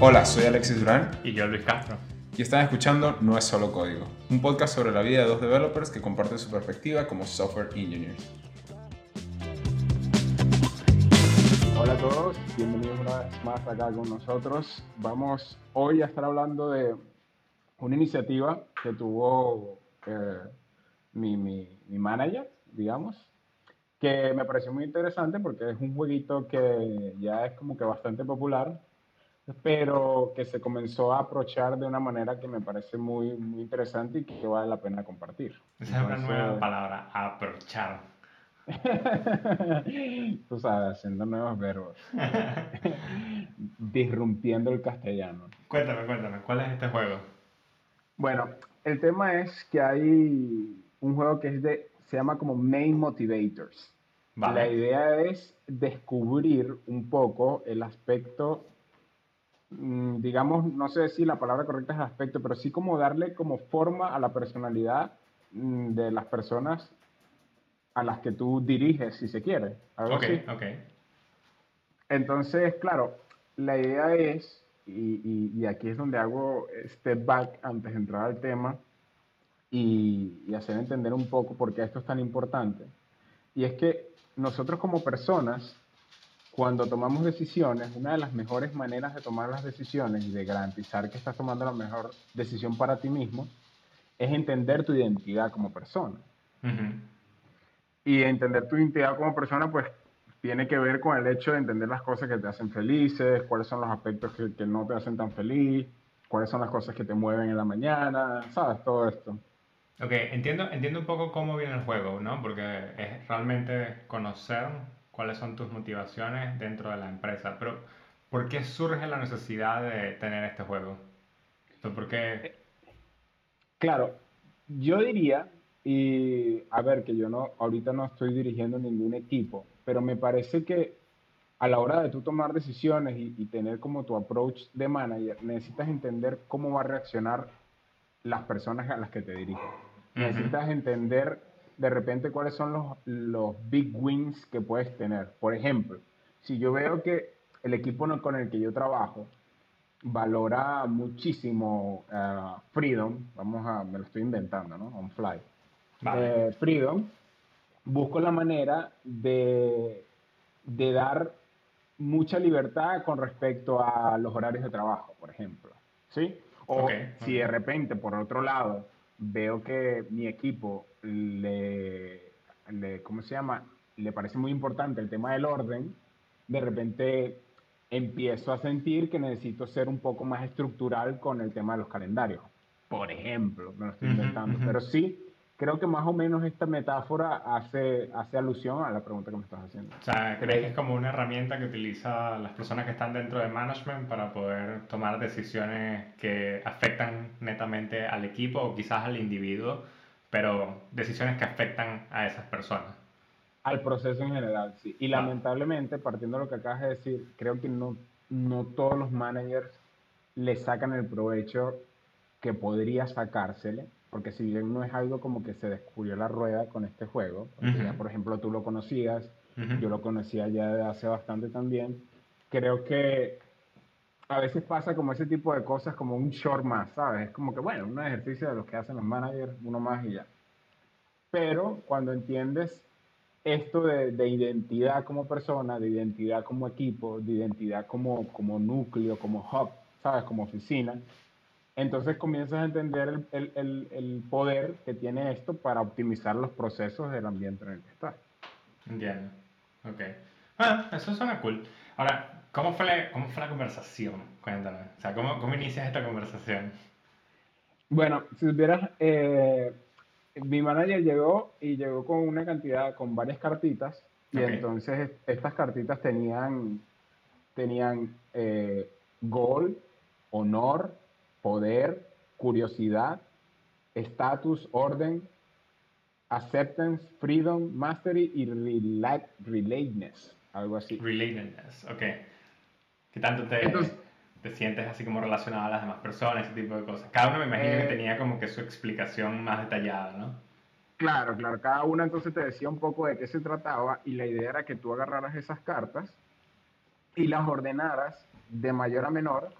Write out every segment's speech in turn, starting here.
Hola, soy Alexis Durán Y yo, Luis Castro. y están escuchando No es solo código, un podcast sobre la vida de dos developers que comparten su perspectiva como software engineers. Hola a todos, bienvenidos una vez más acá con nosotros. Vamos hoy a estar hablando de una iniciativa que tuvo eh, mi, mi- mi manager, digamos, que me pareció muy interesante porque es un jueguito que ya es como que bastante popular, pero que se comenzó a aprovechar de una manera que me parece muy, muy interesante y que vale la pena compartir. Esa es una nueva palabra, aprovechar. Tú sabes, haciendo nuevos verbos. Disrumpiendo el castellano. Cuéntame, cuéntame, ¿cuál es este juego? Bueno, el tema es que hay un juego que es de, se llama como Main Motivators. La Vale. idea es descubrir un poco el aspecto, digamos, no sé si la palabra correcta es aspecto, pero sí como darle como forma a la personalidad mm, de las personas a las que tú diriges, si se quiere. Algo Ok, así. ok. Entonces, claro, la idea es, y, y- y aquí es donde hago step back antes de entrar al tema y, y hacer entender un poco por qué esto es tan importante. Y es que nosotros como personas, cuando tomamos decisiones, una de las mejores maneras de tomar las decisiones y de garantizar que estás tomando la mejor decisión para ti mismo, es entender tu identidad como persona. Ujú. Y entender tu identidad como persona, pues tiene que ver con el hecho de entender las cosas que te hacen felices, cuáles son los aspectos que, que no te hacen tan feliz, cuáles son las cosas que te mueven en la mañana, ¿sabes? Todo esto. Ok, entiendo, entiendo un poco cómo viene el juego, ¿no? Porque es realmente conocer cuáles son tus motivaciones dentro de la empresa. Pero, ¿por qué surge la necesidad de tener este juego? ¿Por qué? Claro, yo diría, y a ver, que yo no, ahorita no estoy dirigiendo ningún equipo, pero me parece que a la hora de tú tomar decisiones y, y tener como tu approach de manager, necesitas entender cómo va a reaccionar las personas a las que te diriges. Necesitas entender de repente cuáles son los, los big wins que puedes tener. Por ejemplo, si yo veo que el equipo con el que yo trabajo valora muchísimo eh, Freedom, vamos a, me lo estoy inventando, ¿no? On fly. Vale. Eh, Freedom, busco la manera de, de dar mucha libertad con respecto a los horarios de trabajo, por ejemplo. ¿Sí? O si de repente, por otro lado, veo que mi equipo le, le, ¿cómo se llama? Le parece muy importante el tema del orden, de repente empiezo a sentir que necesito ser un poco más estructural con el tema de los calendarios. Por ejemplo, me lo estoy inventando. ujú. Pero sí, creo que más o menos esta metáfora hace, hace alusión a la pregunta que me estás haciendo. O sea, ¿crees que es como una herramienta que utiliza las personas que están dentro de management para poder tomar decisiones que afectan netamente al equipo o quizás al individuo, pero decisiones que afectan a esas personas? Al proceso en general, sí. Y Ah. lamentablemente, partiendo de lo que acabas de decir, creo que no, no todos los managers le sacan el provecho que podría sacársele, porque si bien no es algo como que se descubrió la rueda con este juego, ya por ejemplo tú lo conocías, yo lo conocía ya de hace bastante también, creo que a veces pasa como ese tipo de cosas como un short más, ¿sabes? Es como que, bueno, un ejercicio de los que hacen los managers, uno más y ya. Pero cuando entiendes esto de, de identidad como persona, de identidad como equipo, de identidad como, como núcleo, como hub, ¿sabes? Como oficina, entonces comienzas a entender el, el- el- el poder que tiene esto para optimizar los procesos del ambiente en el que estás. Entiendo. Ok. Bueno, eso suena cool. Ahora, ¿cómo fue la, cómo fue la conversación? Cuéntame. O sea, ¿cómo, cómo inicias esta conversación? Bueno, si supieras, eh, mi manager llegó y llegó con una cantidad, con varias cartitas, y Ok. entonces estas cartitas tenían, tenían eh, goal, honor, poder, curiosidad, estatus, orden, acceptance, freedom, mastery y rela- relatedness, algo así. Relatedness, ok. ¿Qué tanto te, Entonces- te sientes así como relacionado a las demás personas, ese tipo de cosas? Cada uno me imagino que Eh, tenía como que su explicación más detallada, ¿no? Claro, claro, cada una entonces te decía un poco de qué se trataba y la idea era que tú agarraras esas cartas y las ordenaras de mayor a menor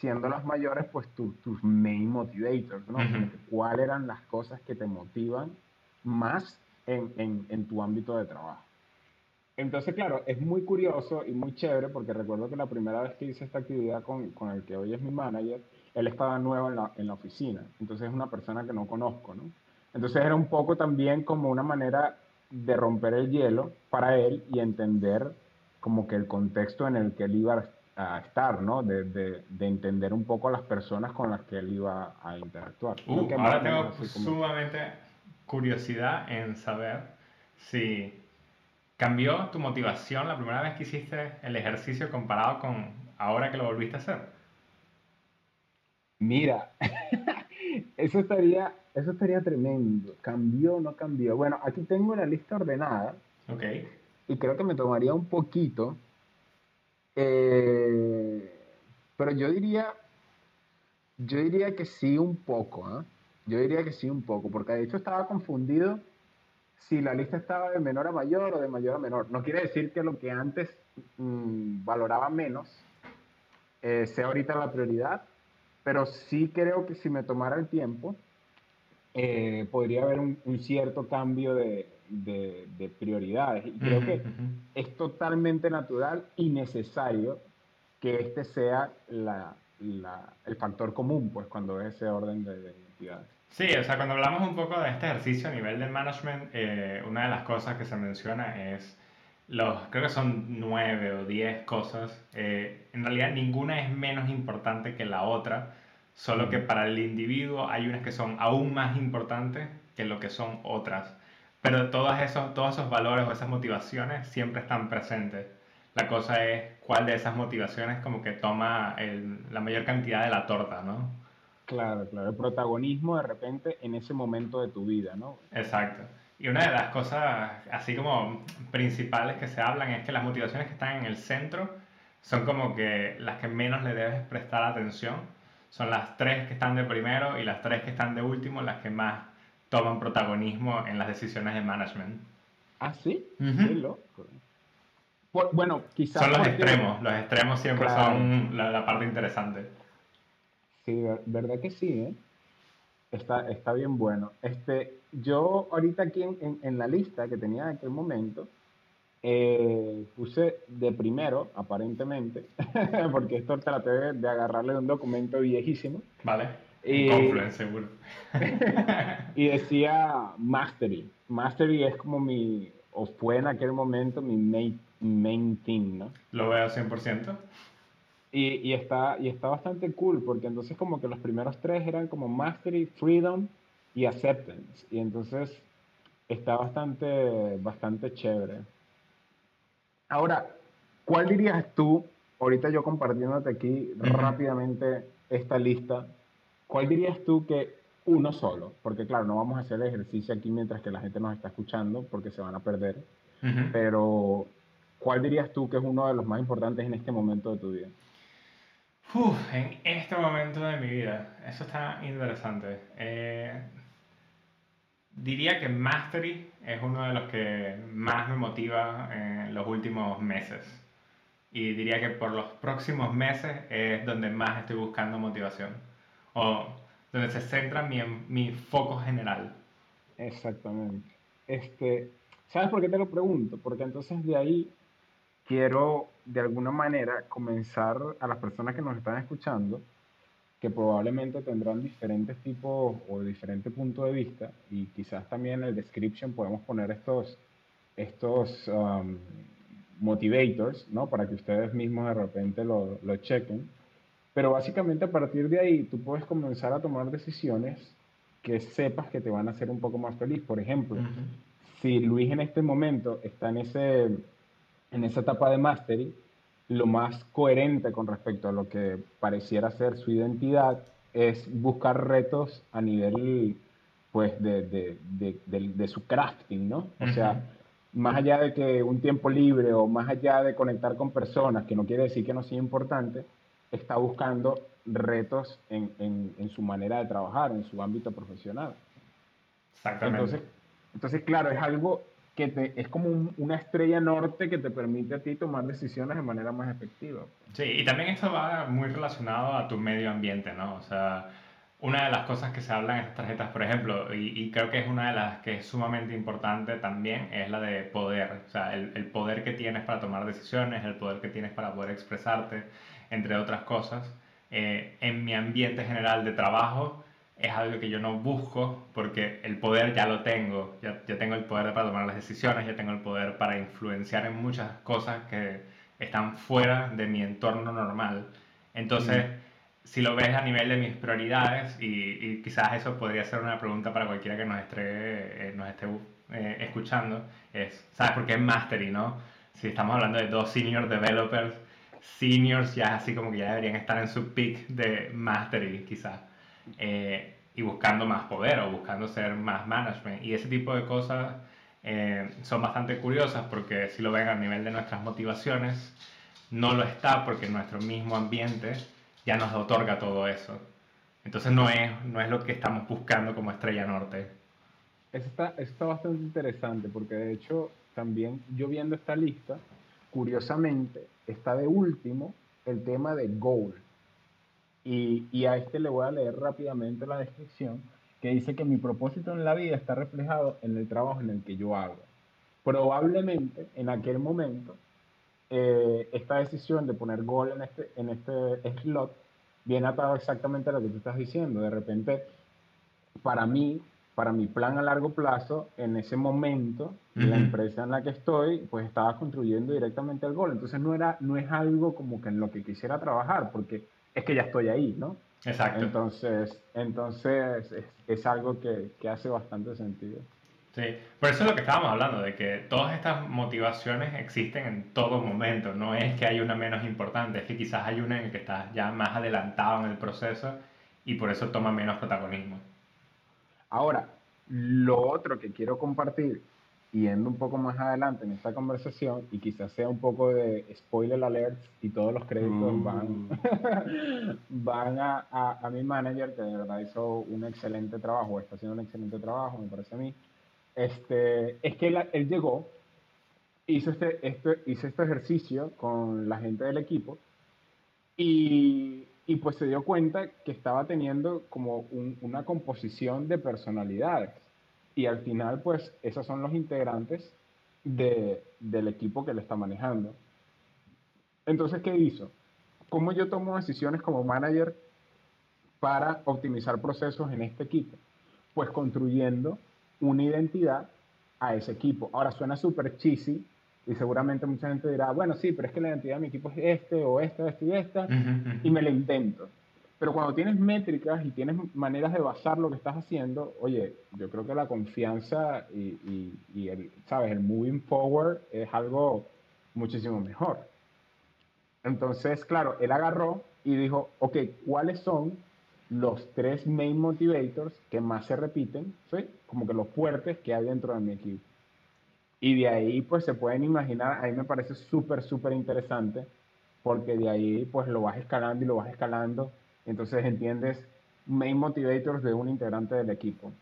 siendo las mayores, pues tus main motivators, ¿no? ¿Cuáles eran las cosas que te motivan más en, en, en, tu ámbito de trabajo? Entonces, claro, es muy curioso y muy chévere porque recuerdo que la primera vez que hice esta actividad con, con el que hoy es mi manager, él estaba nuevo en la, en la oficina, entonces es una persona que no conozco, ¿no? Entonces era un poco también como una manera de romper el hielo para él y entender como que el contexto en el que él iba a estar, ¿no? De, de, de entender un poco a las personas con las que él iba a interactuar. Uh, ahora tengo sumamente curiosidad en saber si cambió tu motivación la primera vez que hiciste el ejercicio comparado con ahora que lo volviste a hacer. Mira, eso estaría, eso estaría tremendo. ¿Cambió o no cambió? Bueno, aquí tengo la lista ordenada. Ok. Y creo que me tomaría un poquito. Eh, pero yo diría, yo diría que sí un poco, ¿ah? Yo diría que sí un poco, porque de hecho estaba confundido si la lista estaba de menor a mayor o de mayor a menor. No quiere decir que lo que antes mm, valoraba menos eh, sea ahorita la prioridad, pero sí creo que si me tomara el tiempo, eh, podría haber un, cierto cambio de, de, prioridades. Y creo que es totalmente natural y necesario que este sea la, la, el factor común, pues, cuando es ese orden de, identidades. Sí, o sea, cuando hablamos un poco de este ejercicio a nivel de management, eh, una de las cosas que se menciona es los, creo que son nueve o diez cosas. Eh, en realidad ninguna es menos importante que la otra, solo que para el individuo hay unas que son aún más importantes que lo que son otras. Pero todos esos, todos esos valores o esas motivaciones siempre están presentes. La cosa es cuál de esas motivaciones como que toma la mayor cantidad de la torta, ¿no? Claro, claro, el protagonismo de repente en ese momento de tu vida, ¿no? Exacto. Y una de las cosas así como principales que se hablan es que las motivaciones que están en el centro son como que las que menos le debes prestar atención. Son las tres que están de primero y las tres que están de último las que más toman protagonismo en las decisiones de management. ¿Ah, sí? Bueno, quizás... Son los extremos, los extremos siempre son la, parte interesante. Sí, verdad que sí, ¿eh? Está, está bien bueno. Este, yo ahorita aquí en, en, la lista que tenía en aquel momento, eh, puse de primero, aparentemente, porque esto traté de agarrarle un documento viejísimo. Vale. Y, seguro. y decía Mastery. Mastery es como mi, o fue en aquel momento mi main, main thing, ¿no? Lo veo 100%. Y, y, está, y está bastante cool, porque entonces como que los primeros tres eran como Mastery, Freedom y Acceptance. Y entonces está bastante, bastante chévere. Ahora, ¿cuál dirías tú, ahorita yo compartiéndote aquí rápidamente esta lista, cuál dirías tú que uno solo, porque claro, no vamos a hacer el ejercicio aquí mientras que la gente nos está escuchando, porque se van a perder, pero ¿cuál dirías tú que es uno de los más importantes en este momento de tu vida? en este momento de mi vida, eso está interesante. Eh, diría que Mastery es uno de los que más me motiva en los últimos meses. Y diría que por los próximos meses es donde más estoy buscando motivación. O donde se centra mi, mi foco general. Exactamente. Este, ¿Sabes por qué te lo pregunto? Porque entonces de ahí quiero de alguna manera comenzar a las personas que nos están escuchando, que probablemente tendrán diferentes tipos o diferentes puntos de vista, y quizás también en el description podemos poner estos, estos um, motivators, ¿no? Para que ustedes mismos de repente lo, lo chequen. Pero básicamente a partir de ahí tú puedes comenzar a tomar decisiones que sepas que te van a hacer un poco más feliz. Por ejemplo, si Luis en este momento está en ese en esa etapa de mastery, lo más coherente con respecto a lo que pareciera ser su identidad es buscar retos a nivel pues de, de, de, de su crafting, ¿no? O sea, más allá de que un tiempo libre o más allá de conectar con personas, que no quiere decir que no sea importante, está buscando retos en, en, en su manera de trabajar, en su ámbito profesional. Exactamente. Entonces, entonces, claro, es algo que te, es como una estrella norte que te permite a ti tomar decisiones de manera más efectiva. Sí, y también esto va muy relacionado a tu medio ambiente, ¿no? O sea, una de las cosas que se hablan en estas tarjetas, por ejemplo, y, creo que es una de las que es sumamente importante también, es la de poder. O sea, el, poder que tienes para tomar decisiones, el poder que tienes para poder expresarte, entre otras cosas. Eh, en mi ambiente general de trabajo es algo que yo no busco porque el poder ya lo tengo. Ya, ya tengo el poder para tomar las decisiones, ya tengo el poder para influenciar en muchas cosas que están fuera de mi entorno normal. Entonces si lo ves a nivel de mis prioridades, y, quizás eso podría ser una pregunta para cualquiera que nos esté, eh, nos esté eh, escuchando, es, ¿sabes por qué es Mastery, no? Si estamos hablando de dos senior developers, seniors ya así como que ya deberían estar en su peak de Mastery, quizás, eh, y buscando más poder o buscando ser más management. Y ese tipo de cosas son bastante curiosas porque si lo ven a nivel de nuestras motivaciones, no lo está porque nuestro mismo ambiente ya nos otorga todo eso. Entonces no es, no es lo que estamos buscando como estrella norte. Eso está, está bastante interesante porque de hecho también yo viendo esta lista, curiosamente está de último el tema de goal. Y, y, a este le voy a leer rápidamente la descripción que dice que mi propósito en la vida está reflejado en el trabajo en el que yo hago. Probablemente en aquel momento eh, esta decisión de poner gol en este, en este slot viene atado exactamente a lo que tú estás diciendo. De repente, para mí, para mi plan a largo plazo, en ese momento, la empresa en la que estoy, pues estaba construyendo directamente el gol. Entonces no, era, no es algo como que en lo que quisiera trabajar, porque es que ya estoy ahí, ¿no? Exacto. Entonces, entonces es, es algo que, que hace bastante sentido. Sí, por eso es lo que estábamos hablando, de que todas estas motivaciones existen en todo momento, no es que hay una menos importante, es que quizás hay una en la que estás ya más adelantado en el proceso y por eso toma menos protagonismo. Ahora, lo otro que quiero compartir, yendo un poco más adelante en esta conversación, y quizás sea un poco de spoiler alert y todos los créditos uh. van, van a, a, a mi manager, que de verdad hizo un excelente trabajo, está haciendo un excelente trabajo, me parece a mí este, es que él, llegó, hizo este, este, hizo este ejercicio con la gente del equipo y, y pues se dio cuenta que estaba teniendo como una composición de personalidades. Y al final, pues, esos son los integrantes de, del equipo que le está manejando. Entonces, ¿qué hizo? ¿Cómo yo tomo decisiones como manager para optimizar procesos en este equipo? Pues construyendo una identidad a ese equipo. Ahora suena súper cheesy y seguramente mucha gente dirá, bueno, sí, pero es que la identidad de mi equipo es este o esta, este y esta, y me la intento. Pero cuando tienes métricas y tienes maneras de basar lo que estás haciendo, oye, yo creo que la confianza y, y el, ¿sabes? El moving forward es algo muchísimo mejor. Entonces, claro, él agarró y dijo, ok, ¿cuáles son los tres main motivators que más se repiten, ¿sí? como que los fuertes que hay dentro de mi equipo. Y de ahí, pues se pueden imaginar, a mí me parece súper, súper interesante, porque de ahí, pues lo vas escalando y lo vas escalando. Entonces entiendes main motivators de un integrante del equipo,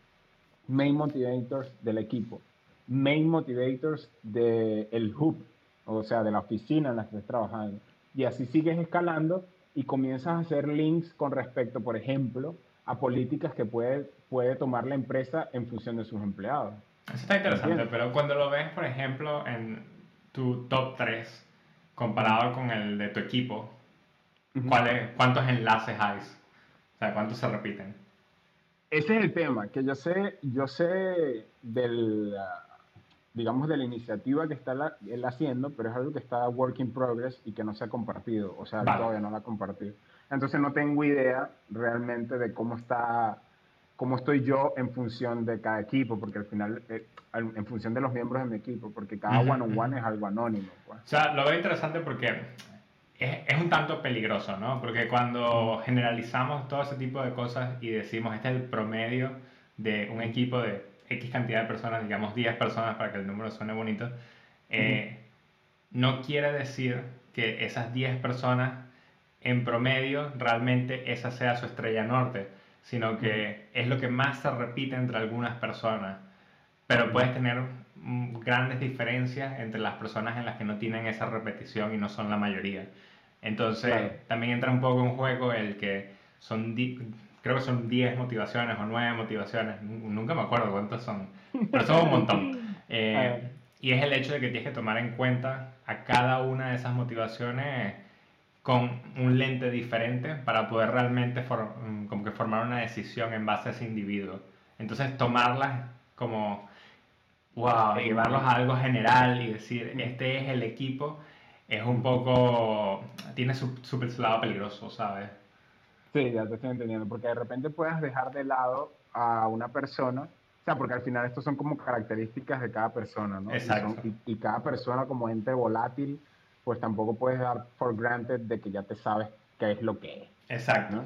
main motivators del equipo, main motivators del el hub, o sea, de la oficina en la que estés trabajando. Y así sigues escalando y comienzas a hacer links con respecto, por ejemplo, a políticas que puede, puede tomar la empresa en función de sus empleados. Eso está interesante, pero cuando lo ves, por ejemplo, en tu top 3 comparado con el de tu equipo, ¿cuántos enlaces hay? O sea, ¿cuántos se repiten? Ese es el tema, que yo sé, yo sé del, digamos, de la iniciativa que está él haciendo, pero es algo que está work in progress y que no se ha compartido, o sea, todavía no la ha compartido. Entonces no tengo idea realmente de cómo está, cómo estoy yo en función de cada equipo, porque al final, eh, en función de los miembros de mi equipo, porque cada one on one es algo anónimo. Pues. O sea, lo veo interesante porque es, es, un tanto peligroso, ¿no? Porque cuando generalizamos todo ese tipo de cosas y decimos, este es el promedio de un equipo de X cantidad de personas, digamos 10 personas para que el número suene bonito, eh, no quiere decir que esas 10 personas en promedio realmente esa sea su estrella norte, sino que es lo que más se repite entre algunas personas. Pero puedes tener mm, grandes diferencias entre las personas en las que no tienen esa repetición y no son la mayoría. Entonces, también entra un poco en juego el que son, creo que son 10 motivaciones o 9 motivaciones, nunca me acuerdo cuántas son, pero son un montón. Eh, y es el hecho de que tienes que tomar en cuenta a cada una de esas motivaciones con un lente diferente para poder realmente mm, como que formar una decisión en base a ese individuo. Entonces tomarlas como, wow, llevarlos a algo general y decir, este es el equipo, es un poco, tiene su, su, lado peligroso, ¿sabes? Sí, ya te estoy entendiendo, porque de repente puedes dejar de lado a una persona, o sea, porque al final estos son como características de cada persona, ¿no? Exacto. Y, cada persona como ente volátil, pues tampoco puedes dar por granted de que ya te sabes qué es lo que es. Exacto.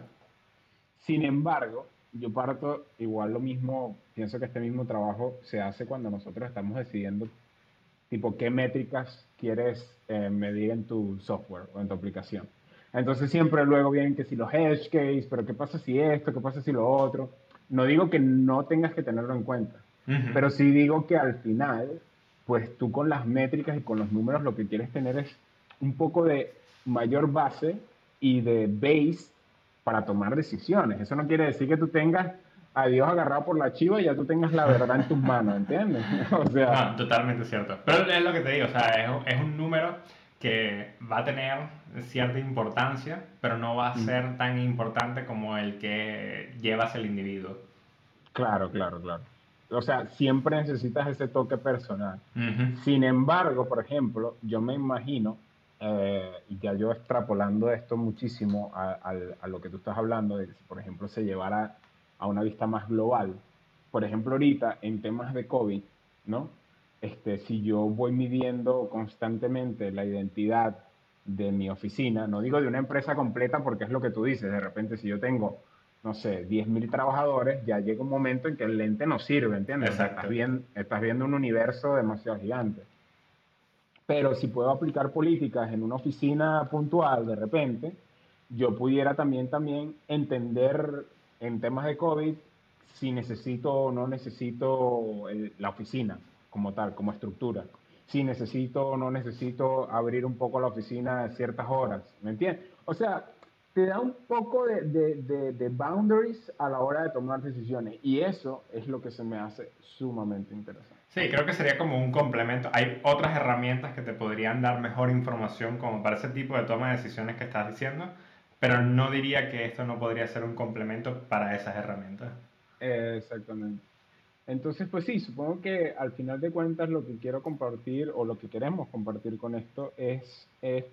Sin embargo, yo parto igual lo mismo, pienso que este mismo trabajo se hace cuando nosotros estamos decidiendo tipo qué métricas quieres eh, medir en tu software o en tu aplicación. Entonces siempre luego vienen que si los edge case, pero qué pasa si esto, qué pasa si lo otro. No digo que no tengas que tenerlo en cuenta, pero sí digo que al final, pues tú con las métricas y con los números lo que quieres tener es un poco de mayor base y de base para tomar decisiones. Eso no quiere decir que tú tengas a Dios agarrado por la chiva y ya tú tengas la verdad en tus manos, ¿entiendes? o sea, no, totalmente cierto. Pero es lo que te digo, o sea, es, es un número que va a tener cierta importancia, pero no va a mm. ser tan importante como el que llevas el individuo. Claro, claro, claro. O sea, siempre necesitas ese toque personal. Sin embargo, por ejemplo, yo me imagino, eh, ya yo extrapolando esto muchísimo a, a, lo que tú estás hablando, de si, por ejemplo, se llevara a una vista más global, por ejemplo, ahorita en temas de COVID, ¿no? Este, si yo voy midiendo constantemente la identidad de mi oficina, no digo de una empresa completa porque es lo que tú dices, de repente si yo tengo, no sé, 10.000 trabajadores, ya llega un momento en que el lente no sirve, ¿entiendes? Estás viendo, estás viendo un universo demasiado gigante. Pero si puedo aplicar políticas en una oficina puntual de repente, yo pudiera también, también entender en temas de COVID si necesito o no necesito la oficina como tal, como estructura. Si necesito o no necesito abrir un poco la oficina a ciertas horas, ¿me entiendes? O sea, te da un poco de, de, de, boundaries a la hora de tomar decisiones y eso es lo que se me hace sumamente interesante. Sí, creo que sería como un complemento. Hay otras herramientas que te podrían dar mejor información como para ese tipo de toma de decisiones que estás diciendo, pero no diría que esto no podría ser un complemento para esas herramientas. exactamente. Entonces, pues sí, supongo que al final de cuentas lo que quiero compartir o lo que queremos compartir con esto es, es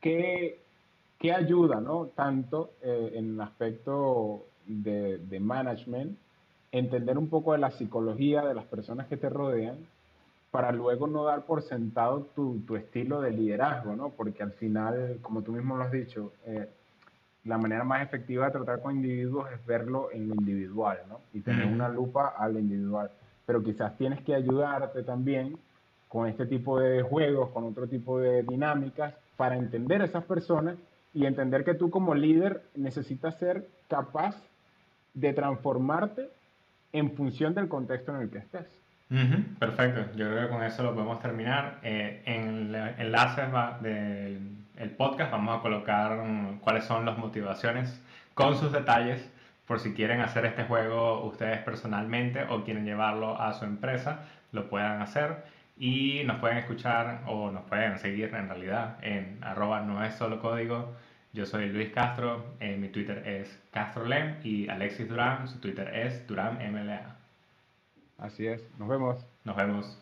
qué, ayuda, ¿no? Tanto eh, en el aspecto de, de, management, entender un poco de la psicología de las personas que te rodean, para luego no dar por sentado tu, tu estilo de liderazgo, ¿no? Porque al final, como tú mismo lo has dicho, eh, la manera más efectiva de tratar con individuos es verlo en lo individual, ¿no? Y tener una lupa al individual. Pero quizás tienes que ayudarte también con este tipo de juegos, con otro tipo de dinámicas, para entender a esas personas y entender que tú como líder necesitas ser capaz de transformarte en función del contexto en el que estés. Perfecto, yo creo que con eso lo podemos terminar. Eh, en el enlace del el podcast vamos a colocar mm, cuáles son las motivaciones con sus detalles por si quieren hacer este juego ustedes personalmente o quieren llevarlo a su empresa, lo puedan hacer y nos pueden escuchar o nos pueden seguir en realidad en arroba no es solo código. Yo soy Luis Castro, eh, mi Twitter es CastroLem y Alexis Durán, su Twitter es DuránMLA. Así es, nos vemos. Nos vemos.